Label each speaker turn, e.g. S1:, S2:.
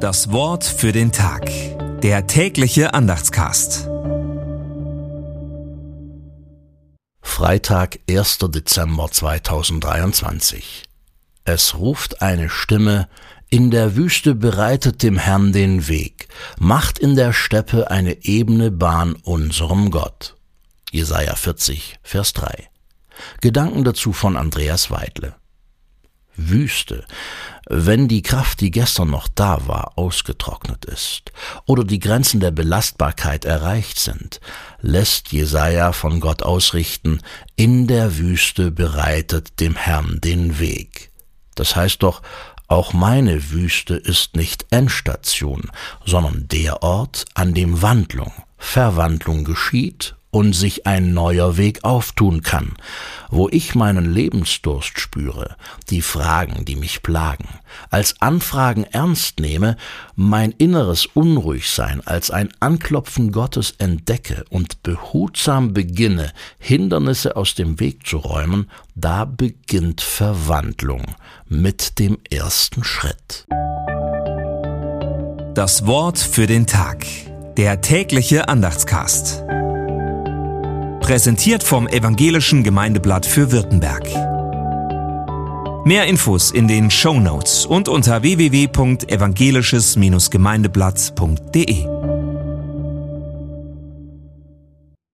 S1: Das Wort für den Tag. Der tägliche Andachtscast.
S2: Freitag, 1. Dezember 2023. Es ruft eine Stimme, in der Wüste bereitet dem Herrn den Weg, macht in der Steppe eine ebene Bahn unserem Gott. Jesaja 40, Vers 3. Gedanken dazu von Andreas Weidle. Wüste, wenn die Kraft, die gestern noch da war, ausgetrocknet ist oder die Grenzen der Belastbarkeit erreicht sind, lässt Jesaja von Gott ausrichten, in der Wüste bereitet dem Herrn den Weg. Das heißt doch, auch meine Wüste ist nicht Endstation, sondern der Ort, an dem Wandlung, Verwandlung geschieht und sich ein neuer Weg auftun kann, wo ich meinen Lebensdurst spüre, die Fragen, die mich plagen, als Anfragen ernst nehme, mein inneres Unruhigsein als ein Anklopfen Gottes entdecke und behutsam beginne, Hindernisse aus dem Weg zu räumen, da beginnt Verwandlung mit dem ersten Schritt.
S1: Das Wort für den Tag. Der tägliche Andachtscast. Präsentiert vom Evangelischen Gemeindeblatt für Württemberg. Mehr Infos in den Show Notes und unter www.evangelisches-gemeindeblatt.de.